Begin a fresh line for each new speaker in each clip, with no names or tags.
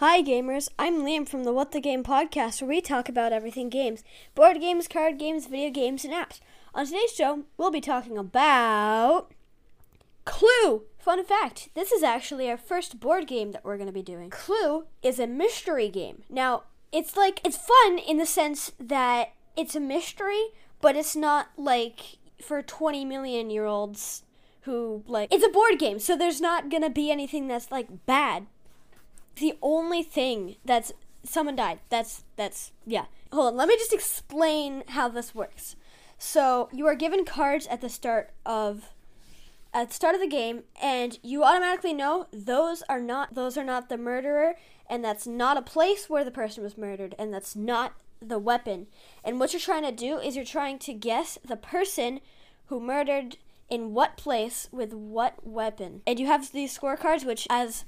Hi, gamers. I'm Liam from the What the Game podcast, where we talk about everything games board games, card games, video games, and apps. On today's show, we'll be talking about Clue. Fun fact this is actually our first board game that we're going to be doing. Clue is a mystery game. Now, it's like, it's fun in the sense that it's a mystery, but it's not like for 20 million year olds who, like, it's a board game, so there's not going to be anything that's, like, bad the only thing that's someone died. That's that's yeah. Hold on, let me just explain how this works. So you are given cards at the start of at the start of the game and you automatically know those are not those are not the murderer and that's not a place where the person was murdered and that's not the weapon. And what you're trying to do is you're trying to guess the person who murdered in what place with what weapon. And you have these scorecards which as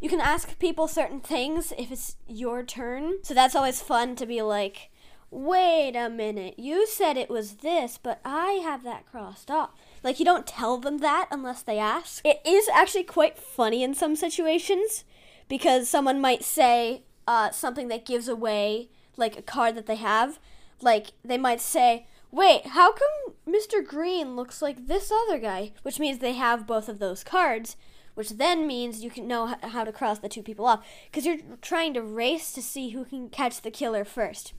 you can ask people certain things if it's your turn. So that's always fun to be like, wait a minute, you said it was this, but I have that crossed off. Like, you don't tell them that unless they ask. It is actually quite funny in some situations because someone might say uh, something that gives away, like, a card that they have. Like, they might say, wait, how come Mr. Green looks like this other guy? Which means they have both of those cards which then means you can know how to cross the two people off because you're trying to race to see who can catch the killer first.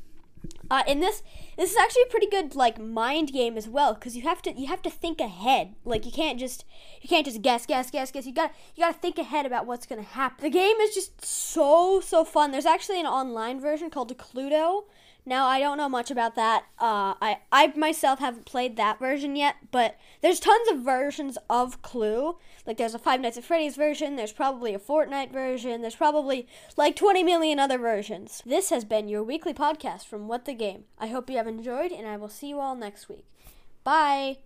Uh, in this, this is actually a pretty good like mind game as well because you have to you have to think ahead. Like you can't just you can't just guess, guess, guess, guess. You got you got to think ahead about what's gonna happen. The game is just so so fun. There's actually an online version called Cluedo now I don't know much about that. Uh, I I myself haven't played that version yet, but there's tons of versions of Clue. Like there's a Five Nights at Freddy's version. There's probably a Fortnite version. There's probably like 20 million other versions. This has been your weekly podcast from What the Game. I hope you have enjoyed, and I will see you all next week. Bye.